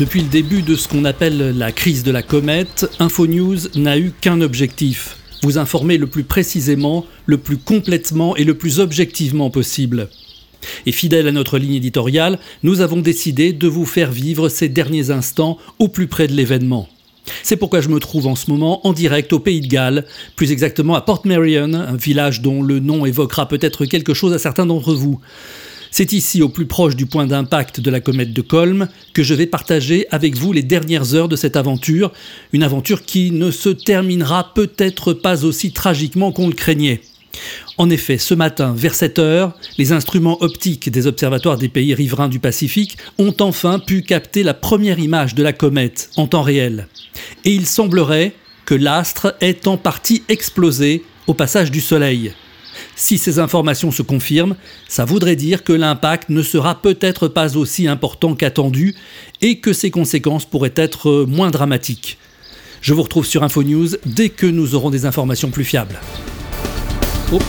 Depuis le début de ce qu'on appelle la crise de la comète, InfoNews n'a eu qu'un objectif vous informer le plus précisément, le plus complètement et le plus objectivement possible. Et fidèle à notre ligne éditoriale, nous avons décidé de vous faire vivre ces derniers instants au plus près de l'événement. C'est pourquoi je me trouve en ce moment en direct au Pays de Galles, plus exactement à Port Merion, un village dont le nom évoquera peut-être quelque chose à certains d'entre vous. C'est ici, au plus proche du point d'impact de la comète de Colm, que je vais partager avec vous les dernières heures de cette aventure, une aventure qui ne se terminera peut-être pas aussi tragiquement qu'on le craignait. En effet, ce matin, vers 7 heures, les instruments optiques des observatoires des pays riverains du Pacifique ont enfin pu capter la première image de la comète en temps réel. Et il semblerait que l'astre ait en partie explosé au passage du Soleil. Si ces informations se confirment, ça voudrait dire que l'impact ne sera peut-être pas aussi important qu'attendu et que ses conséquences pourraient être moins dramatiques. Je vous retrouve sur InfoNews dès que nous aurons des informations plus fiables. Oh